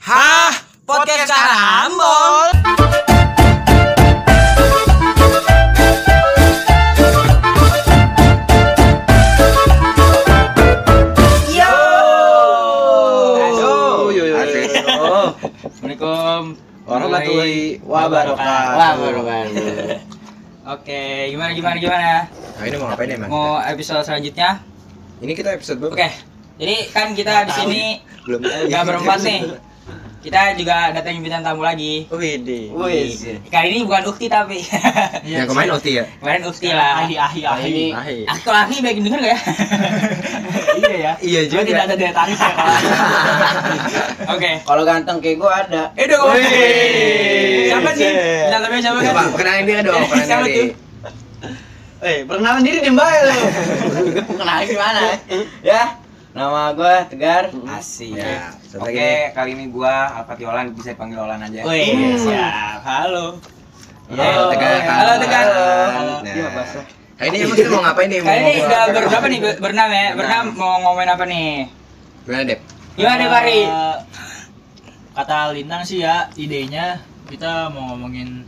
Hah? Podcast Karambol? Yo! Yo, yo, yo. Assalamualaikum Warahmatullahi wabarakatuh. Wabarakatuh. Oke, gimana gimana gimana? Nah, ini mau ngapain emang? Mau episode selanjutnya? Ini kita episode berapa? Oke. Jadi kan kita di sini Belum. nggak berempat nih. Kita juga datangin bintang tamu lagi. Widi. Kali ini bukan Ukti tapi Yang kemarin Oti ya? kemarin Ukti lah. Ahi, ahi, ahi. Ahi. Ah, kalau Ahli baik denger gak ya? Iya ya. Iya Cuma tidak ada daya tarik ya kalau Oke. Kalau ganteng kayak gue ada. Eh dong. Siapa sih? Bintang tamunya siapa kan? Coba kenalin dia dong, kenalin Siapa diri. tuh? Eh, perkenalan diri nih mbak lu. Perkenalan gimana? ya, nama gue Tegar. Asik. Ya, Oke, lagi. kali ini gua Alfati Olan bisa dipanggil Olan aja. Wih, siap. Halo. Halo, Tegar. Halo, Tegar. Nah, Iya, bahasa. Kali ini emang kita mau ngapain nih? Kali ini udah apa? berapa nih? Ber- Berenam ya? Berenam mau ngomongin apa nih? Gimana, Dep? Gimana deh, Pari? Eh, Kata Lintang sih ya, idenya kita mau ngomongin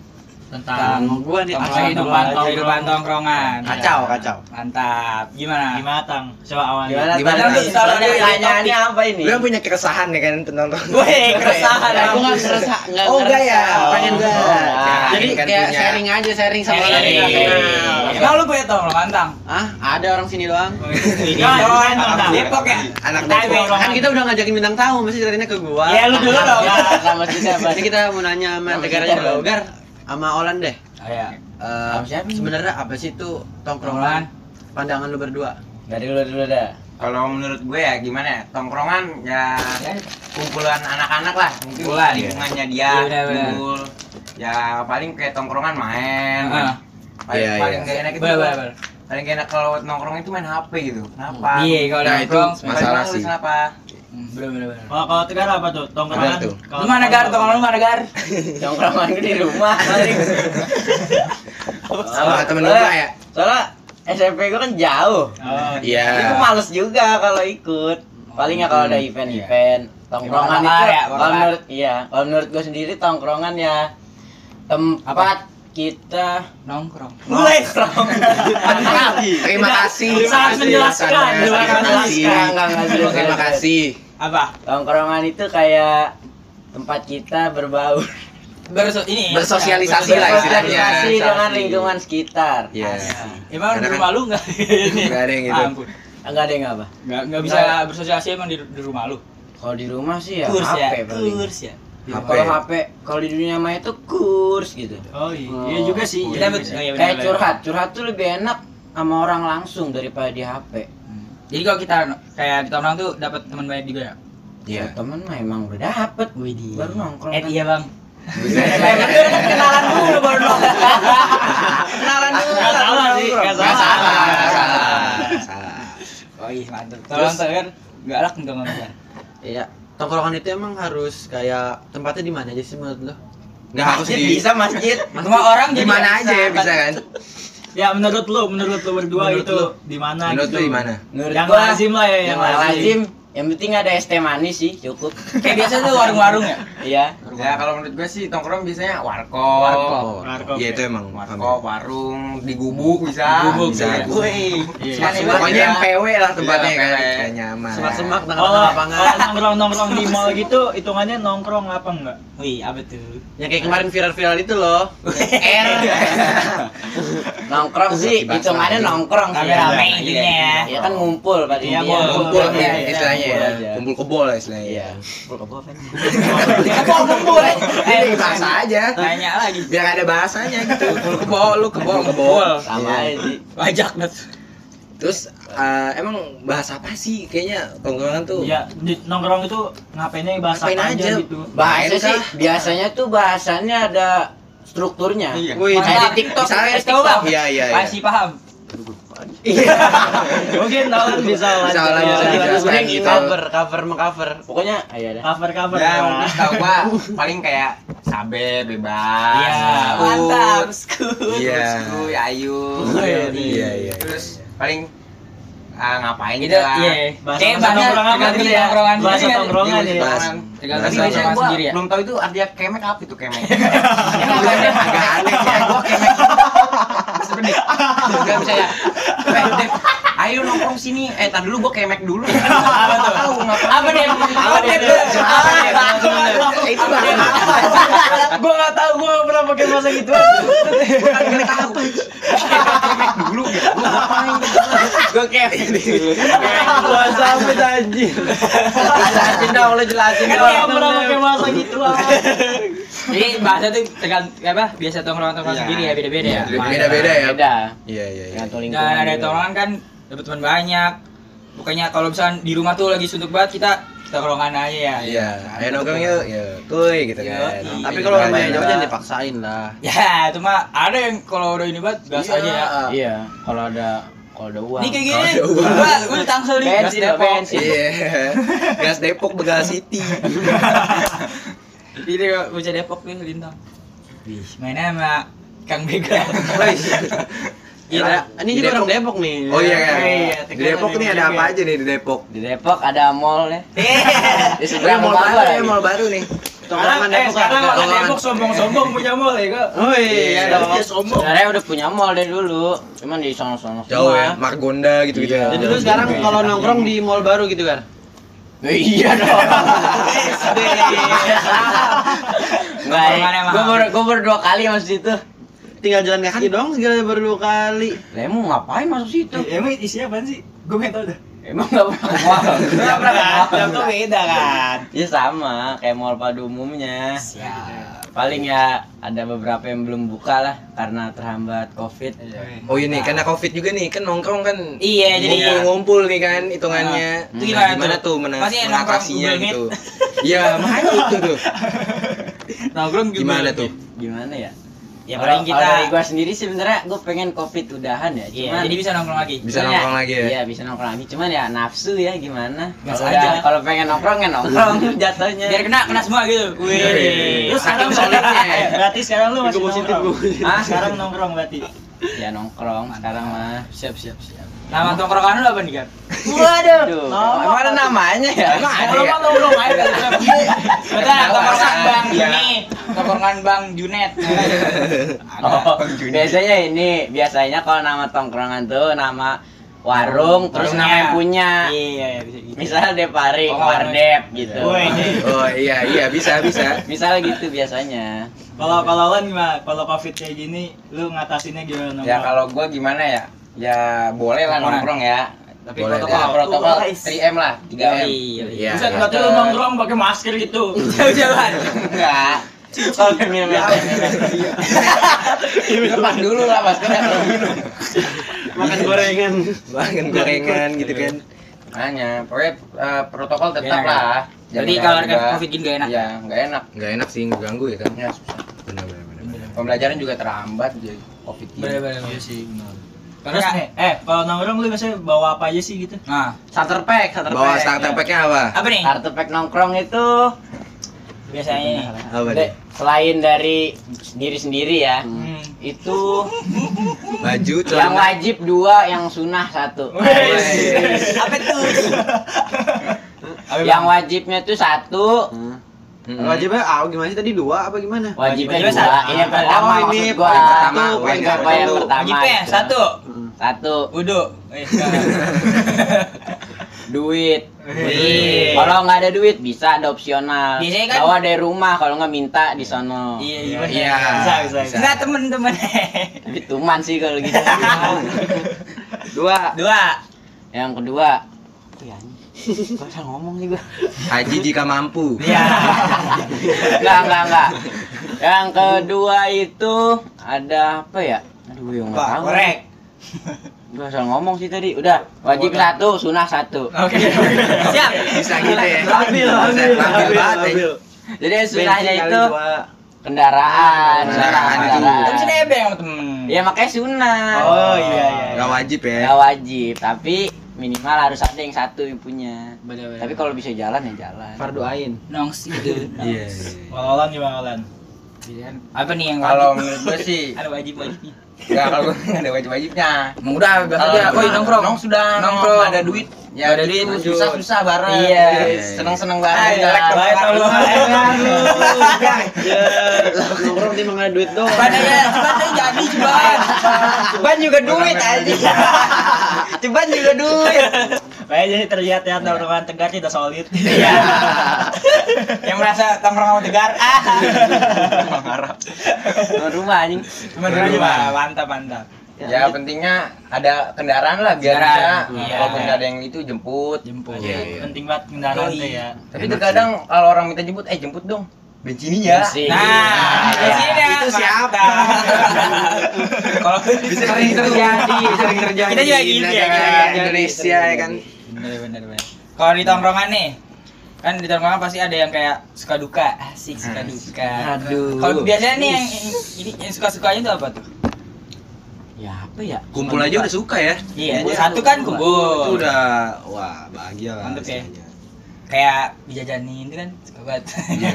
tentang gua nih Tongkrongan, kehidupan tongkrongan, kehidupan tongkrongan. Kacau, kacau. Mantap. Gimana? gimana tang? Coba awal. Gimana? Gimana? Pertanyaannya apa ini? Gue punya keresahan ya kan tentang Wih, keresahan. Aku nggak ngerasa, nggak Oh, enggak ya? ngerasa. Pengen gue. Oh, nah. Jadi Jadi kan kayak sharing aja, sharing sama orang. Emang lu punya tongkrongan, Tang? Ah, ada orang sini doang. Oh, anak Depok ya? Anak Depok. Kan kita udah ngajakin bintang tamu, mesti ceritain ke gua. Ya, lu dulu dong. Enggak, enggak maksudnya apa? Ini kita mau nanya sama Nama Tegar sama Olan deh. Oh, iya. Eh, nih? sebenarnya apa sih itu Tongkrongan. Pandangan lu berdua. Dari lu dulu dah. Kalau menurut gue ya gimana ya? Tongkrongan ya kumpulan anak-anak lah. Mungkin Kumpulan, lingkungannya dia Iya, kumpul. Ya paling kayak tongkrongan main. Ah. Paling, Iya, paling iya. gak enak itu Bener, paling gak enak kalau nongkrong itu main HP gitu. Kenapa? Iya, kalau Nah, itu nongkrong masalah Paling males, sih. Kenapa? Hmm, bener bener bener. Kalau kalau Tegar apa tuh? Tongkrongan. Lu mana gar? Tongkrongan lu mana gar? Tongkrongan gue di rumah. Sama temen ya? Soalnya SMP gue kan jauh. Oh, Iya. Jadi gue males juga kalau ikut. Paling ya kalau ada Hmm, event-event. Tongkrongan Bakar itu ya, kalau menurut iya, kalau menurut gue sendiri tongkrongan ya tempat kita Nongkrong. nongkrong. Terima kasih. Menjelaskan. Terima Terima kasih. Enggak, enggak, enggak, enggak. Terima kasih. Apa? Tongkrongan itu kayak tempat kita berbaur. Berso ini. Bersosialisasi lah istilahnya. Bersosialisasi dengan lingkungan sekitar. Iya. Emang di Karena rumah kan- lu enggak? Nggak ada yang gitu. Ampun. Enggak ada yang apa? Enggak enggak bisa bersosialisasi emang di, di rumah lu. Kalau di rumah sih ya Kurs ya. paling. Kurs ya. HP. Kalau HP, kalau di dunia maya itu kurs gitu. Oh iya, iya juga sih. Kita Iya juga sih. oh, iya, Kayak benar. curhat, curhat tuh lebih enak sama orang langsung daripada di HP. Hmm. Jadi kalau kita kayak di tongkrong tuh dapat teman banyak juga ya. Iya. Temen mah emang udah dapet. Widih. Baru nongkrong. Eh kan. iya, Bang. kenalan dulu baru nongkrong. kenalan dulu. Nggak salah sih, nggak Nggak salah. salah, nggak salah. Salah. Oh iya, mantap. Kalau nonton kan galak enggak nonton. Iya. Tongkrongan itu emang harus kayak tempatnya di mana aja sih menurut lo? Nggak harus di bisa masjid. Semua orang Di mana aja bisa kan? Ya menurut lu, menurut lu berdua Menurut itu di mana Menurut gitu? lu di mana? Menurut Yang gua lazim lah ya, yang yang lazim. lazim. Yang penting ada es teh manis sih, cukup. Kayak biasa tuh warung-warung ya. Iya. Ya kalau menurut gue sih tongkrong biasanya warkop. Oh, Warkop, Iya ya. itu emang. Warkop, warung, di gubuk bisa. Gubuk, bisa. Wih. Iya. Semak-semak Pokoknya ya. yang PW lah tempatnya Iya, kan. Kayak nyaman. Semak-semak Kalau tengah-tengah lapangan. kalau nongkrong-nongkrong di mall gitu, hitungannya nongkrong apa enggak? Wih, apa tuh? Yang kayak kemarin viral-viral itu loh. R. nongkrong sih, hitungannya nongkrong sih. Rame-rame Iya, intinya ya. Iya kan ngumpul pada Iya, Iya, ya iya, istilahnya ya. kumpul kebol lah istilahnya. Iya. Kumpul kebo? Kebo kumpul. Eh, bahasa aja. Tanya lagi. Biar ada bahasanya gitu. Kumpul kebol, lu kebol kebol. Sama Iya. aja sih. Wajak net. Terus eh, emang bahas apa sih? Kayaknya tongkrongan tuh. Iya, di nongkrong itu ngapainnya bahasa Ngapain apa aja, aja. gitu. Bahasa sih biasanya tuh bahasannya ada strukturnya. Iya. Wih, Kayak di. TikTok, Misalnya di tahu, Bang. TikTok. Iya iya iya. Masih paham. Mungkin Nolan bisa Bisa lanjut. lanjut, ya. bisa. Terus mending gitu. cover, cover mengcover. Pokoknya ayo dah. Cover-cover. Ya ya. mungkin tau gua paling kayak sabe bebas. Iya, mantap. Skut. Iya. Skuy, ayu. Iya, iya, iya. Terus paling ah, ngapain Itu gitu lah. iya. Bahasa tongkrongan gitu ya. tongkrongan Bahasa sendiri kan. tongkrongan ya. Tapi biasanya gua sendiri ya. belum tahu itu artinya kemek apa itu kemek. Agak aneh sih, gua kemek. Sebenarnya enggak bisa ya. Eh, ayo nongkrong sini. Eh, tar dulu gua kemek dulu. Apa tuh? Apa deh? Apa deh? Apa deh? Itu bahasa Gua nggak tahu, gua nggak pernah pakai bahasa gitu. Bukan kemek apa? Kemek dulu gitu. Gua ngapain? Gue dulu. Bahasa apa anjir? Jelasin dong, lu jelasin Kan dong. pernah pakai bahasa gitu ah. Jadi bahasa tuh tergantung apa? Biasa tongkrongan tongkrongan Iya. sendiri ya beda-beda ya. Beda-beda ya. Beda. Iya iya iya. Dan ada tongkrongan kan dapat teman banyak. Bukannya kalau misalnya di rumah tuh lagi suntuk banget kita tongkrongan aja ya. Iya, ayo nongkrong yuk, ya, kuy gitu Iya. kan. Tapi Iya, kalau iya, iya. jauh jangan dipaksain lah. Ya, itu mah ada yang kalau udah ini banget gas Iya. aja ya. Iya, kalau ada kalau ada uang. Ini kayak Kalau gini. Gua gua tangsel nih. Bensin, Gas Depok. bensin. Iya. Gas Depok Begal City. Ini bocah Depok nih lintang. Wih, mainnya sama Kang Begal. Iya. Ini juga orang Depok nih. Oh iya kan. Iya, Di Depok nih ada apa aja nih di Depok? Di Depok ada mall ya. Di sebelah mall baru mall baru nih. Tongkrongan eh, Depok sekarang ada. orang Tongkrongan. Depok sombong-sombong punya mall ya, kok. Oh iya dong. Dia sombong. Sebenarnya udah punya mall dari dulu, cuman di sono-sono Jauh ya. Margonda gitu-gitu ya. Jadi lu sekarang kalau nongkrong di mall baru gitu kan? Iya dong. Mahal. gue baru gue baru dua kali masuk situ. Tinggal jalan kaki dong segala baru dua kali. Lah emang ngapain masuk situ? Emang isinya apaan sih? Gue pengen tau dah. Emang nggak pernah ke mall. Enggak pernah kan? tuh beda kan. Ya sama, kayak mall pada umumnya. Paling ya ada beberapa yang belum buka lah karena terhambat covid. Oh ini karena covid juga nih kan nongkrong kan Iya, jadi ngumpul-ngumpul nih kan hitungannya. Nah, itu Nah, gimana tuh mena- Pasti nongkrong mengatasinya gitu. Iya, makanya itu tuh. nongkrong Gimana tuh? Gimana ya? Ya paling kalau kita dari gua sendiri sih sebenarnya gua pengen covid udahan ya. Iya, Cuman jadi bisa nongkrong lagi. Bisa cuman nongkrong lagi ya? Iya, bisa nongkrong lagi. Cuman ya nafsu ya gimana? Gas Kalau aja. Kalau pengen nongkrong ya nongkrong jatuhnya. Biar kena kena semua gitu. Wih. Terus sekarang solidnya. Berarti sekarang lu masih positif, nongkrong. Ah, sekarang nongkrong berarti. ya nongkrong sekarang mah. Siap siap siap. Nama tongkrongan lu apa nih, Kan? Waduh. Emang ada namanya ya? Emang ada ya? Nongkrong aja. Betul, tongkrongan Bang ini. Tongkrongan Bang Junet. Oh, biasanya ini, biasanya kalau nama tongkrongan tuh nama warung, terus nama yang punya. Iya, iya, bisa gitu. Misalnya Depari, Oh, Wardep gitu. Woi. Oh iya iya bisa bisa. Misalnya gitu biasanya. Kalau kalau lan gimana? Kalau Covid kayak gini, lu ngatasinnya gimana? Ya kalau gua gimana ya? Ya boleh lah nongkrong ya. tapi Boleh protokol Ya, protokol 3M lah, 3M. Iya, Iya. Buset, berarti lu nongkrong pakai masker gitu. Jauh-jauhan. Enggak. Kalau minum ya. Lepas dulu lah maskernya kalau minum. Makan gorengan. Makan gorengan gitu kan. Makanya, pokoknya eh, protokol tetap ya? lah. Jadi kalau ada Covid gini gak enak. Iya, nggak enak. Nggak enak sih ngeganggu ya kan. Ya, susah. Benar benar benar. benar. Pembelajaran juga terhambat jadi Covid gini. Bener-bener. Iya sih, benar. Terus nih, eh kalau nongkrong lu biasanya bawa apa aja sih gitu? Nah, Starter pack, starter Bawa pack. starter packnya apa? apa nih? Starter pack nongkrong itu Biasanya nih. Apa nih? selain dari diri sendiri ya, Hmm. itu Baju yang celana. wajib dua, yang sunnah satu. Apa tuh? yang wajibnya tuh satu, Mm-mm. Wajibnya ah gimana sih tadi dua apa gimana? wajibnya Wajibnya dua. satu. Ini yang pertama Oh, ini gua. pertama, Satu, yang pertama. Wajibnya itu. satu. Satu, Wudhu. Eh, duit. Wih. Kalau nggak ada duit bisa ada opsional. Biasanya kan- Bawa dari rumah kalau nggak minta di sono. Iya, iya. Iya. Bisa, bisa, bisa. Enggak temen-temen. Tapi tuman sih kalau gitu. Dua. Dua. Yang kedua, ya? Gak usah ngomong nih gua. Haji jika mampu. Iya. Enggak, enggak, enggak. Yang kedua itu ada apa ya? Aduh, yang nggak tahu. korek. Gak usah ngomong sih tadi. Udah, wajib satu, sunah satu. Oke. Siap. Bisa gitu ya. Ambil, ambil, ambil ambil. Jadi yang sunahnya itu kendaraan, Kendaraan sunah itu. Tapi bisa nebeng sama temen. Ya makanya sunah. Oh iya iya. Nggak wajib ya. Nggak wajib, tapi minimal harus ada yang satu yang punya. Tapi kalau bisa jalan ya jalan. Fardu ain. nongs itu. Iya. Kalau Lan gimana Lan? Pilihan apa nih yang Kalau wajib? menurut gue sih ada wajib wajibnya. Enggak, kalau gue nggak ada wajib-wajibnya. Emang udah biasa Kalau aja. Woi nongkrong. Nong sudah Nongkrong. ada duit. Ya ada duit, susah-susah bareng. Iya. Seneng-seneng bareng. Ah, jelek dong. Baik tau lu. Ya, nongkrong timang ada duit doang. Coba ya, deh jadi coba. Ceban juga duit aja. Ceban juga duit. Kayak jadi terlihat ya tongkrongan tegar tidak solid. Iya. Yang merasa tongkrong sama tegar. Ah. Mengharap. Tuan rumah anjing. Cuma dulu Pak. Mantap, mantap. Ya pentingnya ada kendaraan lah biar Kendaraan, bisa. iya. Walaupun nggak ada yang itu jemput. Jemput. Iya, iya. Penting banget kendaraan tuh ya. Tapi terkadang kalau orang minta jemput, eh jemput dong. Bensininya. Bensin. Nah, di sini ya. Itu siapa? Kalau Bisa sering terjadi, sering terjadi. Kita juga di gitu ya, negara kita juga Indonesia ya kan. bener bener bener. Kalau di tongkrongan nih, kan di tongkrongan pasti ada yang kayak suka duka, asik suka duka. Aduh. Kalau biasanya nih yang yang, ini yang suka sukanya itu apa tuh? Ya apa ya? Kumpul aja udah suka ya. Iya, satu kan kumpul. Itu udah wah bahagia lah. Mantep ya. Kayak dijajanin itu kan suka banget. Iya.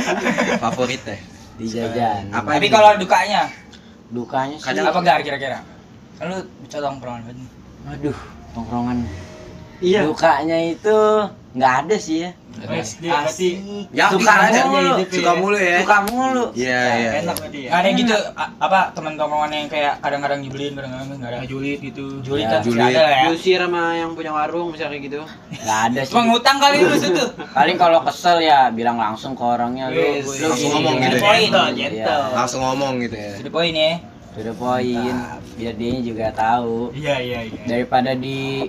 Favorit deh. Dijajan. Apa Tapi kalau dukanya, dukanya sih. apa gar kira-kira? Lu coba tongkrongan banget. Aduh, tongkrongan. Iya. Dukanya itu nggak ada sih ya. SD berarti Ya, suka aja. mulu. Suka mulu ya. Suka mulu. Iya, iya. enak berarti ya. Nggak ada yang gitu apa teman tongkrongan yang kayak kadang-kadang nyebelin, kadang-kadang enggak ada. Julid gitu. Julid Ya, kan julid. sudah ada lah ya. Diusir sama yang punya warung misalnya kayak gitu. Nggak ada sih. Cuma ngutang kali lu situ. Paling kalau kesel ya bilang langsung ke orangnya lu. Langsung ngomong gitu ya. Poin. Iya. Langsung ngomong gitu ya. Jadi poin ya. To the point. Biar dia juga tahu. Iya, iya, iya. Daripada di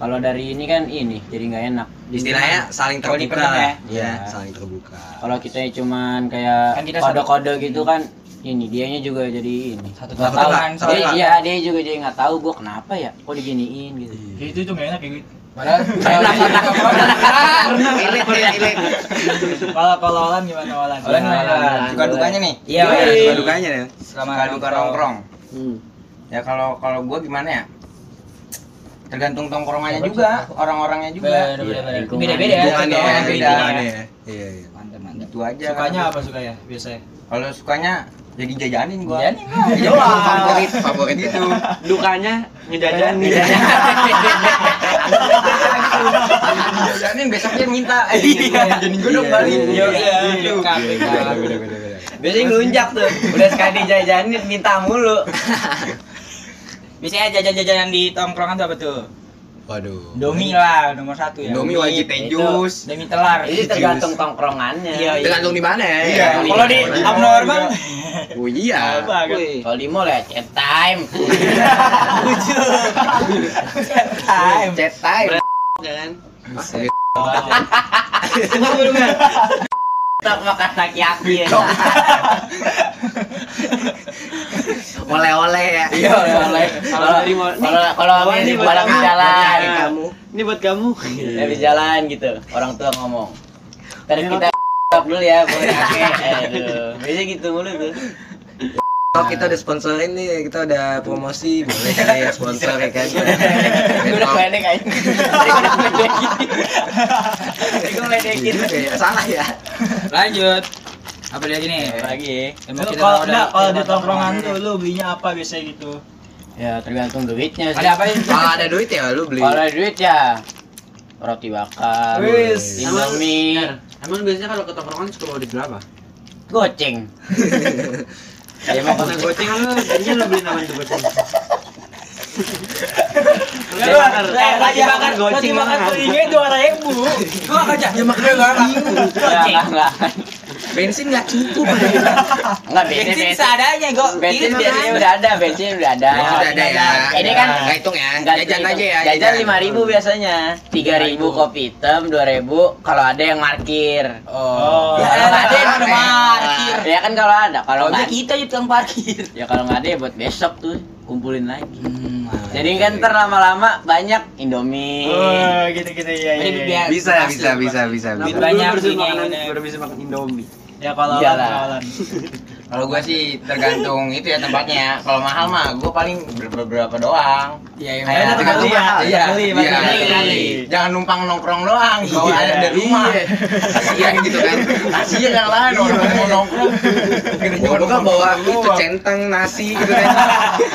kalau dari ini kan ini jadi nggak enak. Istilahnya saling Kalau terbuka ya. Iya, Iya. saling terbuka. Kalau kita cuman kayak Kan kita satu- kode-kode gitu kan ini dianya juga jadi ini. Satu Nggak tahu. satu Dia, iya dia juga jadi nggak tahu gua kenapa ya kok diginiin gitu. Ya, itu tuh gak enak kayak gitu. Padahal kalau Ilik, ilik. Kalau kalau Olan gimana Olan? Olan gimana? Suka dukanya nih. Iya, Iya, iya. suka dukanya ya. Selama Suka duka nongkrong. Hmm. Ya kalau kalau gue gimana ya? Tergantung tongkrongannya juga, orang-orangnya juga. Ya. Ya, Beda. hubungannya ya. Iya, iya. Mantap, mantap. Itu aja. Sukanya apa sukanya biasanya? Kalau sukanya jadi jajanin gua. Jajanin lah. Iya, favorit, favorit itu. Dukanya ngejajanin. Jajanin besoknya minta. Eh, jajanin gua dong balik. Iya, iya. Gitu. Beda, beda, beda. Biasanya ngelunjak tuh. Udah sekali dijajanin minta mulu. Biasanya jajan-jajanan di tongkrongan tuh apa tuh? Waduh. Indomie lah, nomor satu ya. Indomie wajib teh jus. Indomie telar. Ini tergantung tongkrongannya. Iya, iya. Tergantung di mana ya. Iya. Kalau di abnormal, Oh iya. Wih, Kalau di mall ya chat time. time. Chat time. kan. Buset. Tak makan laki-laki ya. Oleh-oleh ya. Iya, boleh. Kalau dari kalau kalau ini buat kamu. jalan, kamu. Ini buat kamu. habis jalan gitu, orang tua ngomong. Tadi kita stop dulu ya, boleh. Aduh, biasanya gitu mulu tuh. Kalau kita udah sponsorin nih, kita udah promosi, boleh kali ya sponsor ya kan. Gue udah pendek aja. Gue udah pendekin. Gue ya, salah ya. Lanjut. Apa lagi nih? Lagi. Yang mau Lu kita kalau enggak kalau di tongkrongan tuh lu belinya apa biasanya gitu? Ya tergantung duitnya sih. Ada apa ini? Kalau ada duit ya lu beli. Kalau ada duit ya roti bakar, Wis. Indomie, Emang biasanya kalau ke tongkrongan suka bawa duit berapa? goceng. ya emang Kalau goceng lu, jadinya lu beliin apa tuh goceng? Roti bakar, roti bakar, roti bakar telinganya dua ribu. Gua kerja. Ya makanya gua Enggak, enggak, enggak. Bensin nggak cukup. Enggak, bensin, Bensin bensin. seadanya gua. Bensin biasanya udah ada, bensin udah ada. Bensin udah ada ya. Ini kan nggak hitung ya. Jajan aja ya. Jajan lima ribu biasanya, tiga ribu kopi hitam, dua ribu kalau ada yang markir. Oh. Oh. Ya, Kalau nggak ada yang parkir. Ya kan kalau ada, kalau nggak kita jadi tukang parkir. ya kalau nggak ada ya buat besok tuh kumpulin lagi. Hmm. Jadi kan ntar lama-lama banyak Indomie. Oh, gitu-gitu ya. Jadi ya, biar- ya. Bisa, bisa, bisa, bisa. Bisa. banyak yang- baru bisa makan Indomie. Ya kalau Iyalah. Olan, kalau gua sih tergantung itu ya tempatnya ya. Kalau mahal mah gua paling ber- beberapa doang. Iya, iya. Tergantung Iya, mahal. Iya, iya, iya. Jangan numpang nongkrong doang, bawa Iya. aja dari rumah. Iya gitu kan. Kasihan yang lain orang mau nongkrong. Bawa kan bawa itu centang nasi gitu kan.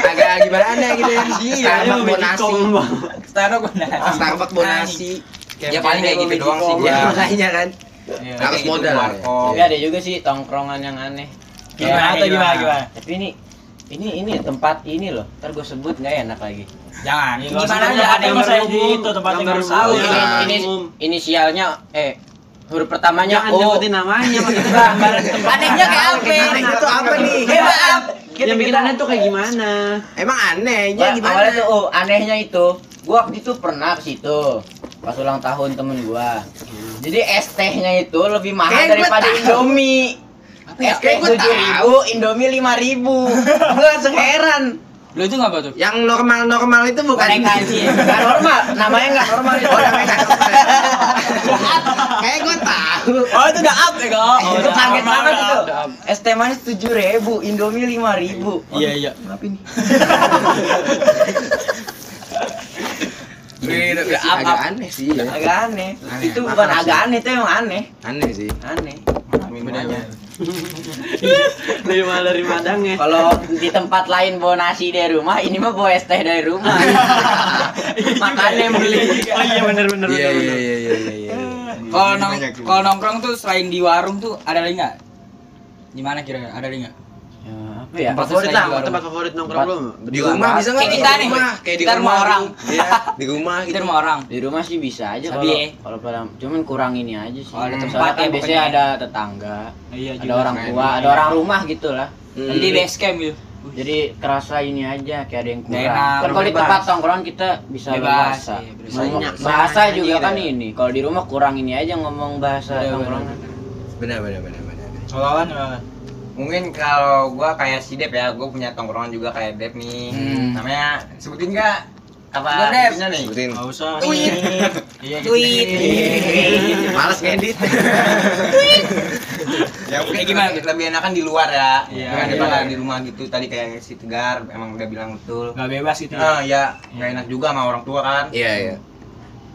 Agak gimana gitu ya. Starbucks bawa nasi. Starbucks bawa nasi. Ya paling kayak gitu doang sih Ya makanya kan. Iya. Harus gitu, modal. Tapi ada juga sih tongkrongan yang aneh. Gimana tuh gimana gimana? Tapi ini ini ini tempat ini loh. Ntar gue sebut nggak enak lagi. Jangan. Ya, Gimana aja ada yang baru di itu tempat yang Gambar tahu. rumah. ini, Iya. ini inisialnya eh huruf pertamanya Jangan O. namanya. Anehnya kayak apa? Itu apa nih? Eh, maaf. Yang bikin aneh tuh kayak gimana? Emang anehnya gimana? Awalnya tuh oh, anehnya itu, gua waktu itu pernah ke situ pas ulang tahun temen gua. Jadi es tehnya itu lebih mahal Kayak daripada. Indomie. Es teh tujuh ribu, Indomie lima ribu. Gua langsung heran. Lu itu ngapa tuh? Yang normal-normal itu bukan Boneka. Gak normal, namanya nggak normal itu. Oh, namanya nggak normal. Kayak gue tahu. Oh, itu udah up ya, kok. itu kaget banget itu. Es teh manis tujuh ribu, Indomie lima ribu. Iya, iya. Ngapain nih? Udah, Udah up, agak aneh sih ya. Agak aneh. Aneh, Itu bukan sih. agak aneh, itu emang aneh. Aneh sih. Aneh. Bedanya. Dari Madang ya. Kalau di tempat lain bawa nasi dari rumah, ini mah bawa es teh dari rumah. Makanya beli. Oh iya bener bener Iya iya iya iya iya. Kalau nong kalau nongkrong tuh selain di warung tuh ada lagi nggak? Gimana kira-kira? Ada lagi nggak? Ya, apa ya? Tempat Favorit lah, di warung. tempat favorit nongkrong lu. Di rumah bisa nggak? Kayak kita Di nih. rumah, Kayak di rumah orang. gitu. Iya, di rumah Kita gitu. rumah orang. Di rumah sih bisa aja kalau ya. kalau pada cuman kurang ini aja sih. Ada tempat ya, biasanya pokoknya. ada tetangga, Iya ada orang tua, ada orang rumah gitu lah. Hmm. Jadi base camp gitu. Jadi kerasa ini aja kayak ada yang kurang. Kan kalau di tempat tongkrongan kita bisa Bebas, bahasa. iya, Banyak, bahasa banyak juga kan ini. Kalau di rumah kurang ini aja ngomong bahasa tongkrongan. Benar benar benar benar. Kalau gimana? Mungkin kalau gua kayak si Dep ya, gua punya tongkrongan juga kayak Dep nih. Hmm. Namanya sebutin nggak? Apa Dep. ininya nih? Sebutin. Enggak usah. Tweet. Iya gitu. Tweet. Males ngedit. Ya mungkin Kayak gimana? lebih, lebih enakan di luar ya. Iya, Jangan daripada iya. di rumah gitu. Tadi kayak si Tegar emang udah bilang betul. Enggak bebas gitu. Ah ya, nggak enak juga sama orang tua kan. Iya iya.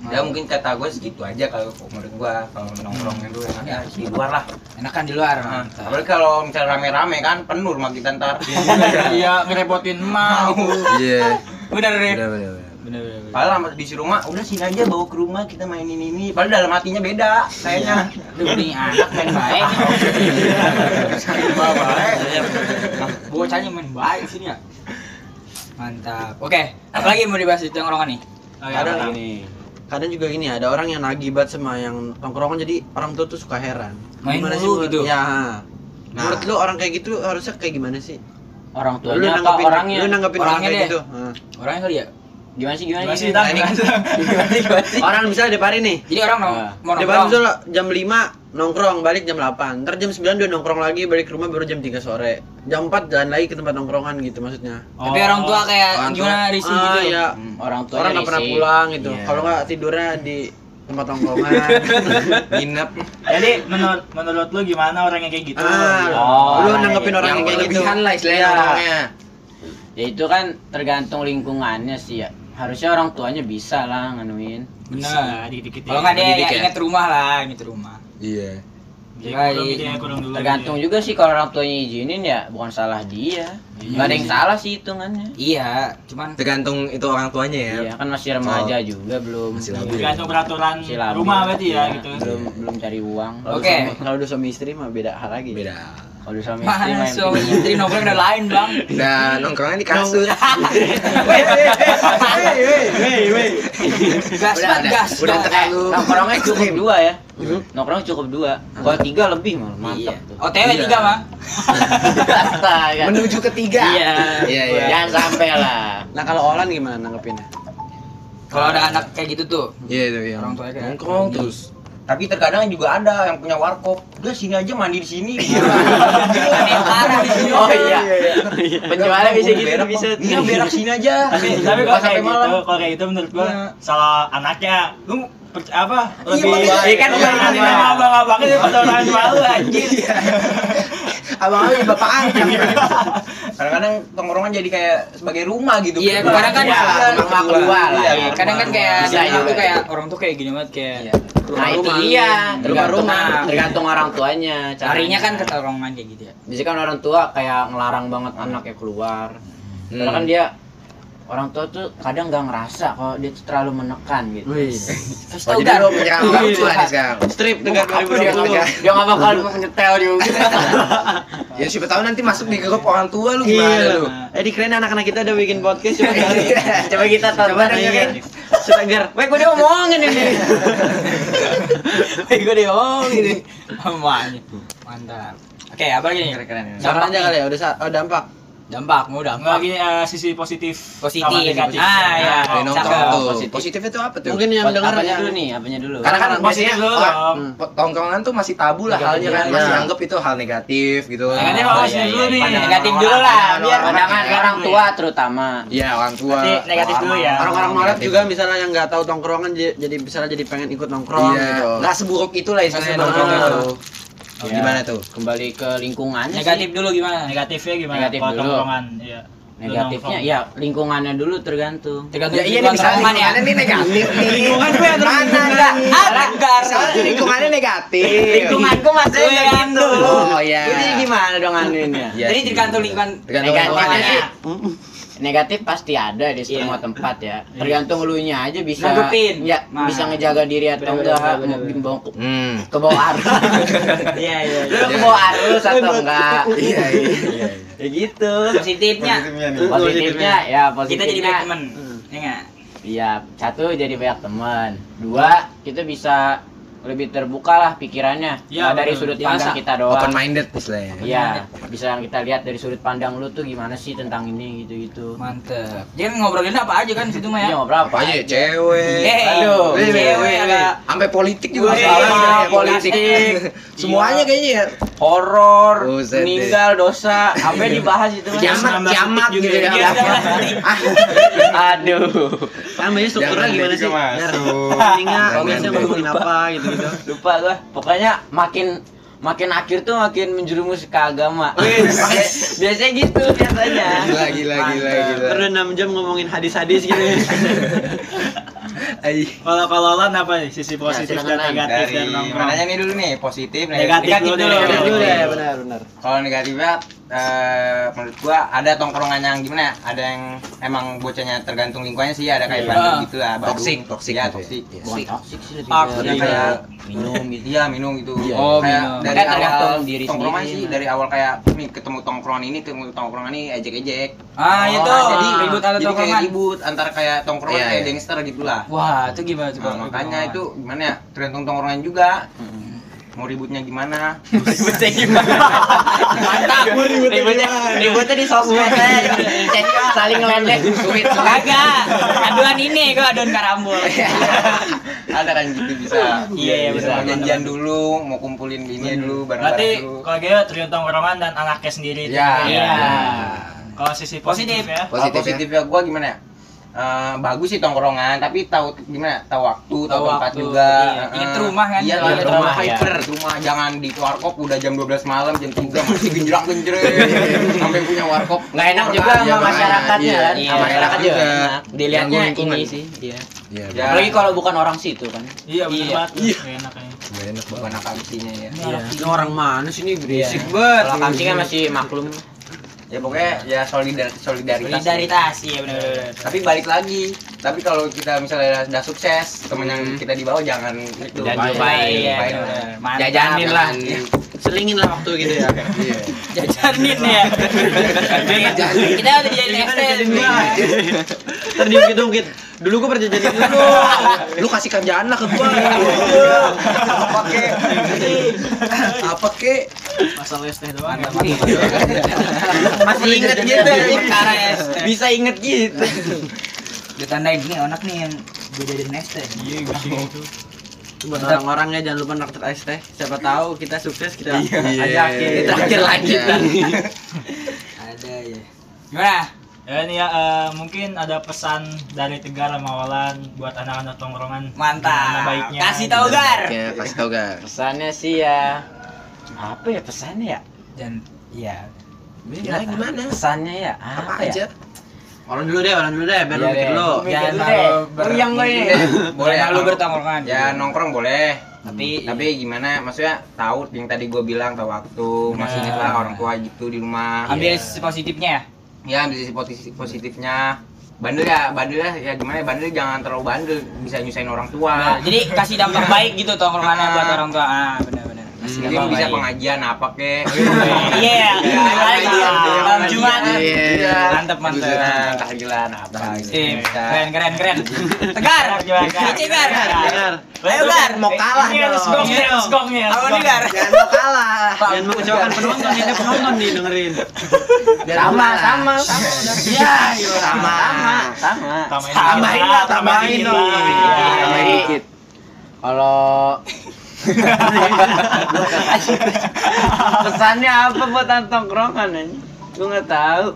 Ya mungkin kata gue segitu aja kalau menurut gua kalau nongkrong itu enaknya di luar lah. Enakan di luar. Nah, apalagi kalau misalnya rame-rame kan penuh rumah kita ntar. Iya, ngerepotin emak. Iya. Bener deh. Benar benar benar. Bener bener. bener. Padahal sama di rumah udah sini aja bawa ke rumah kita mainin ini. Padahal dalam hatinya beda kayaknya. Lu nih anak main baik. Iya, Bocahnya main baik sini ya. Mantap. Oke, apalagi mau dibahas di tongkrongan nih? Oh, Ada iya. Ini. Kadang juga gini ada orang yang nagih banget sama yang tongkrongan jadi orang tua tuh suka heran. Main Gimana sih menurut- gitu? Ya. Nah. Menurut lu orang kayak gitu harusnya kayak gimana sih? Orang Lu tuanya apa orangnya? lu nanggepin orang Orangnya kayak deh. gitu. Orangnya kali ya? Gimana sih gimana, Gimana sih, Gimana sih? Gimana? Gimana sih? Orang misalnya Depari nih. Jadi orang nong Nah. mau Depari nongkrong. misalnya jam 5 nongkrong balik jam 8. Ntar jam 9 dia nongkrong lagi balik ke rumah baru jam 3 sore. Jam 4 jalan lagi ke tempat nongkrongan gitu maksudnya. Tapi orang tua kayak Orang tua. gimana risih Ah, gitu. ya. Hmm, orang tua Orang nggak pernah pulang gitu. Iya. Kalau nggak tidurnya di tempat nongkrongan. Nginep. Jadi menurut menurut lu gimana orang yang kayak gitu? ah, Oh, lu orang nanggepin yang orang yang kayak gitu. Lah istilahnya Iya. orangnya. Ya itu kan tergantung lingkungannya sih ya. Harusnya orang tuanya bisa lah nganuin. Benar. dikit-dikit. Kalau nggak dia ya ya? inget rumah lah, inget rumah. Iya. Ya, kurang gitu ya. Tergantung juga sih kalau orang tuanya izinin ya bukan salah dia. Nggak ada yang salah sih hitungannya. Iya, cuman Tergantung itu orang tuanya ya. Iya kan masih remaja juga belum. Masih labil. Tergantung peraturan Masih labil. rumah berarti ya Iya, gitu. Belum belum cari uang. Oke. Kalau udah suami istri mah beda hal lagi. Beda. Kalau suami istri main suami istri nongkrong udah lain bang. Udah nongkrongnya di kasur. Gas Udah, banget udah. gas. Udah dong. terlalu Nongkrongnya cukup dua ya. Nongkrong cukup dua. Kalau tiga lebih malah Iya. mantap tuh. OTW Iya. tiga mah. Astaga. menuju ketiga. Iya. Iya iya. Jangan sampai lah. Nah kalau Olan gimana nanggepinnya? Kalau ada anak kayak gitu tuh, Iya itu ya. Orang tuanya kayak- nongkrong Iya. terus. Tapi terkadang juga ada yang punya warkop. Udah sini aja mandi di sini. ada yang parah di sini. Oh iya. Penjualnya bisa gitu berak, bisa. Iya berak sini aja. Tapi tapi kalau sampai kayak gitu, malam. kalau kayak gitu menurut gua Iya. salah anaknya. Lu apa? Iya, Lebih. Iya kan Iya, lebih iya. abang-abangnya daripada orang tua lu anjir. abang-abang bapak angkat. Kadang-kadang tongkrongan jadi kayak sebagai rumah gitu. Iya, kadang kan Iya, rumah rumah kedua lah. Iya, Iya, kadang kan kayak juga. tuh kayak orang tuh kayak gini banget kayak Iya. Nah itu dia, tergantung Rumah-rumah. tergantung orang tuanya. larinya kan ke tongkrongan kayak gitu ya. Biasanya kan orang tua kayak ngelarang banget anaknya keluar. Karena Hmm. kan dia orang tua tuh kadang nggak ngerasa kalau dia tuh terlalu menekan gitu. Wih. Terus Oh, tau jadi kan? lu menyerang orang tua nih sekarang. Strip dengan Apa dia 2020. nggak dia nggak bakal menyetel juga. Ya siapa tahu nanti masuk di grup orang tua lu Iya. gimana lu? Eh di keren anak-anak kita udah bikin podcast coba kali. Coba kita Coba dengerin. Setegar. Weh, gue dia ngomongin ini. Wih, gue dia gini. Mamanya. Mantap. Oke, apa lagi nih? Keren-keren ya. Saran aja kali ya, udah oh dampak. Dampak, mau dampak. gini eh, sisi positif Positif. negatif. Ah, iya. Dari nongkrong Cakep. tuh. Positif. Positif itu apa tuh? Mungkin yang dengar apanya ya. dulu nih, apanya dulu. Karena kan Positif maksudnya dulu dong. Hmm. tongkrongan tuh masih tabu lah Negatif halnya kan ya. masih anggap itu hal negatif gitu. Nah, sih iya, dulu iya. nih? Negatif dulu lah, biar orang- Pandangan orang tua terutama. Iya orang tua. Negatif dulu ya. Orang-orang nolak juga misalnya yang nggak tahu tongkrongan jadi misalnya jadi pengen ikut nongkrong Iya. gitu. Nggak seburuk itulah istilahnya Nggak nongkrong itu. Oh, Ya. Gimana tuh? Kembali ke lingkungannya Negatif sih. dulu gimana? Negatifnya gimana? Negatif Kalau dulu. iya. Lu Negatifnya ya lingkungannya dulu tergantung. Tergantung Ya iya nih lingkungan misalnya ya. lingkungannya nih negatif nih. Lingkungan gue yang mana enggak? Ada. Misalnya lingkungannya negatif. Lingkunganku masih Iya, gitu. Oh iya. Jadi gimana dong anuinnya? Iya Jadi tergantung lingkungan Negatifnya negatif pasti ada di Iya. semua tempat ya. Tergantung lu nya aja bisa Nanggepin. ya Nah. bisa ngejaga diri atau Bener, enggak bimbang ke, Hmm. ke bawah arus. Iya, iya. lu ke bawah arus atau enggak? Iya iya iya. Ya gitu. Positifnya Positifnya ya kita positifnya. jadi baik teman. Ya enggak? Iya, satu jadi banyak teman. Dua, kita bisa lebih terbuka lah pikirannya. Iya, Nggak dari bener. sudut pandang kita doang. Open minded istilahnya. Iya, bisa kita lihat dari sudut pandang lu tuh gimana sih tentang ini gitu-gitu. Mantep. Jadi ngobrolin apa aja kan situ mah ya. Iya, ngobrol Apa aja cewek. Eh, Aduh. Wih, wih, cewek wih, ada sampai politik juga masalah iya, ya, politik. Semuanya kayaknya ya. horor, meninggal, dosa, sampai dibahas itu. Kiamat, kiamat gitu ya. Iya, Aduh. Kan banyak strukturnya gimana juga sih? masuk. Jangan biasanya deh. ngomongin apa gitu gitu. Lupa gua. Pokoknya makin makin akhir tuh makin menjerumus ke agama. biasanya gitu biasanya. Gila gila gila gila. Terus 6 jam ngomongin hadis-hadis gitu. Ai. Kalau kalau Lan apa nih sisi positif silakan, dan negatif Dari dan nongkrong? mananya nih dulu nih, positif, Negatif Negatif dulu dulu, deh. negatif Dulu dulu. ya, benar benar. Kalau negatifnya eh, menurut gua ada tongkrongan yang gimana ya? Ada yang emang bocahnya tergantung lingkungannya sih, ada kayak Iya. bandung gitu lah, Badung. Toxic, toxic ya, gitu ya. toxic. Bukan toksik sih Jadi kayak minum gitu. Iya, minum gitu. Iya. Oh, kayak minum. dari Kan tergantung awal diri tongkrongan sendiri, sih, Mas. dari awal kayak nih ketemu tongkrongan ini, ketemu tongkrongan ini ejek-ejek. Ah, Oh, itu jadi ribut ada jadi kayak tongkrongan. ribut antara kayak tongkrongan Iya, kayak iya. gangster gitu lah. Wah, itu gimana tuh? Nah, makanya itu gimana ya? Tergantung tongkrongan juga. Mau ributnya gimana? Ributnya gimana? Mantap. Ributnya ributnya di sosmed aja. Cek saling ngeledek duit. Kagak. Aduan ini kok aduan karambol. Ada kan gitu bisa. Iya, iya, bisa. Janjian dulu, mau kumpulin gini dulu Berarti bareng-bareng dulu. kalau gitu tergantung tongkrongan dan anaknya sendiri. itu Iya. Iya. Kalau sisi Positif. positif ya. Kalau positifnya gua gimana ya? Eh, bagus sih tongkrongan, tapi tahu gimana? Tahu waktu, tahu tempat waktu, juga. iya. Ingat rumah kan? Iya, ingat rumah, rumah. ya. Hyper, rumah jangan di warkop udah jam 12 malam, jam 3 masih genjreng genjreng. Sampai punya warkop. Nggak enak juga Iya, sama makanya. masyarakatnya Iya, kan. iya, Sama masyarakat juga juga. enak. Dilihatnya ini sih, iya. Iya, Ya. Apalagi kalau bukan orang situ kan. Iya benar Iya. banget. Iya. Nggak enak enak bukan akal isinya ya. Ini orang mana sih ini berisik Iya. banget. Kalau kamsi kan masih maklum. Ya pokoknya ya solidar solidaritas. Solidaritas, iya benar. Tapi balik lagi. Tapi kalau kita misalnya udah sukses, temen yang kita di bawah jangan itu. Jangan Baik, benar. Mantap. Jajanin lah. Selingin lah waktu gitu ya. Iya. Jajanin ya. Kita udah jadi extend. Ntar diungkit-ungkit. Dulu gua pernah jadi dulu. Lu kasih kerjaan lah ke gua. Apa ke? Apa ke? Masalah es teh doang. Masih inget gitu. Ya. Bisa inget gitu. Ditandain nih anak nih yang gue jadi next teh. Iya, gue sih gitu. Buat orang-orang ya jangan lupa naktir Ais teh. Siapa tahu kita sukses kita Iya. ajakin. Terakhir lagi. Ada ya. Gimana? Ya ini ya eh, mungkin ada pesan dari Tegar sama Walan buat anak-anak tongkrongan. Mantap. baiknya. Kasih tahu Gar. Ya, kasih tau gak? Pesannya sih ya apa ya pesannya ya? dan iya Ya, gimana? Pesannya ya Apa apa, aja? ya? Orang dulu deh, orang dulu deh, biar lu Iya mikir dulu. Mikir Jangan terlalu deh. ber- Puyeng gue ini. boleh lu bertongkrongan ya nongkrong boleh tapi tapi gimana maksudnya tahu yang tadi gue bilang tahu waktu masih inget lah orang tua gitu di rumah ambil Iya. sisi positifnya ya ya ambil sisi positif positifnya. Bandel ya bandel ya. Ya gimana ya bandel jangan terlalu bandel. Bisa nyusahin orang tua. Nah, jadi kasih dampak baik gitu tongkrongannya buat orang tua. Ah kasih mungkin dampak bisa baik. pengajian apa kek iya Iya, iya, malam Jumat Iya. mantep mantep Nah, tahlilan apa gitu Sip, Bisa. keren keren keren tegar Kece, gar Dengar. ayo gar Mau kalah dong. gongnya. harus apa nih gong. gar Jangan mau kalah. Jangan mengecewakan penonton, ini penonton nih dengerin. Sama, sama, sama. Iya, iya, sama. Sama. Tambahin Tambahin lah, tambahin dong. lah. Iya, tambahin dikit. Kalau pesannya apa buat tongkrongan aja? Gue nggak tahu.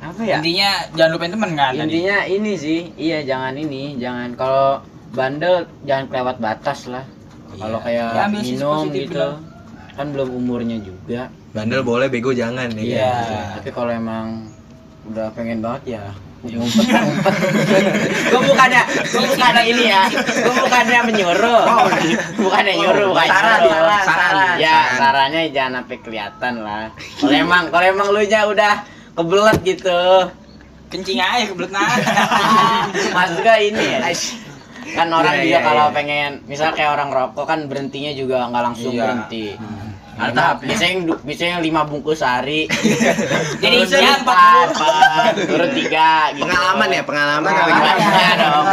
Apa ya? intinya jangan lupain temen kan tadi Intinya ini sih, iya jangan ini, jangan kalau bandel jangan kelewat batas lah. Kalau kayak Ya, minum gitu, lah. kan belum umurnya juga. bandel boleh bego jangan ya Iya. Tapi kalau emang udah pengen banget ya ngumpet. gue bukannya, gue bukannya ini ya, gue bukannya menyuruh, bukannya nyuruh, bukan Saran, saran, saran. Ya sarannya jangan sampai kelihatan lah. Kalau emang, kalau emang lu nya udah kebelet gitu, kencing aja kebelet nah maksudnya ini ya. Kan orang Iya, juga iya, kalau iya. pengen, misal kayak orang rokok kan berhentinya juga nggak langsung Iya. berhenti. Ada Lima, tahapnya. biasanya, biasanya lima bungkus sehari. jadi siapa empat, empat, turun tiga gitu. pengalaman ya pengalaman Pengalaman ya dong.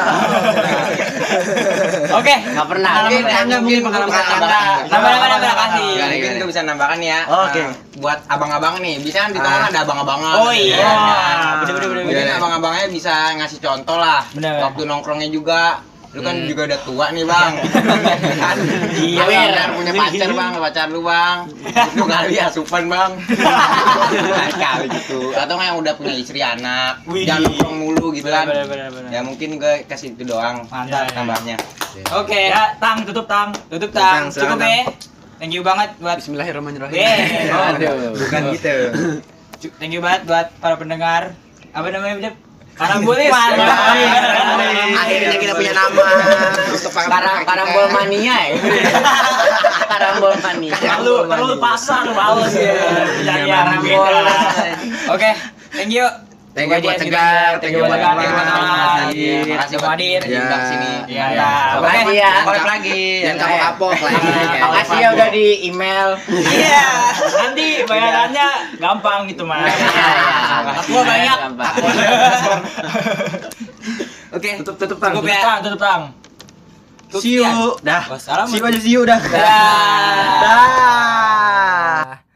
oke Nggak pernah. Mungkin Nggak Anda mungkin pengalaman Anda. Nambah, nambah, nambah, kasih. Ya, mungkin gue bisa nambahkan ya. Oke. Nah, buat abang-abang nih, bisa kan di tongkrongan ada abang-abangan. Oh, iya. Ya, kan? Bener, bener, bener, Mungkin abang-abangnya bisa ngasih contoh lah. Waktu nongkrongnya juga. Lu kan juga udah tua nih bang. Kan Iya, kan punya pacar bang. Pacar lu bang. Lu kali asupan bang. Kali gitu. Atau nggak yang udah punya istri anak. Wih. jangan nongkrong mulu gitu kan. Bener, bener, bener, ya mungkin gue kasih itu doang Mantap. tambahnya. Oke Ya, tang tutup tang. tutup tang. Cukup ya. Thank you banget buat Bismillahirrahmanirrahim. Be. Aduh. bukan gitu. Thank you banget buat para pendengar. Apa namanya? Karambolis Akhirnya kita punya nama. Karang karambol mania ya. karambol mania. Perlu perlu pasar males ya. Cari yang Karambol. beda. oke thank you Thank you buat Tegar, thank you buat Tegar, thank you buat. Hadir. Buat hadir. Ya. Sini. Iya. Oke. Makasih ya. Collab lagi. Jangan kapok-kapok lagi. Makasih ya udah di email. Iya. Nanti bayarannya gampang gitu mah. Aku banyak. Oke. Tutup tutup tang. Tutup ya. tang, tutup tang. See you. Dah. See you aja see you dah. Dah. Dah.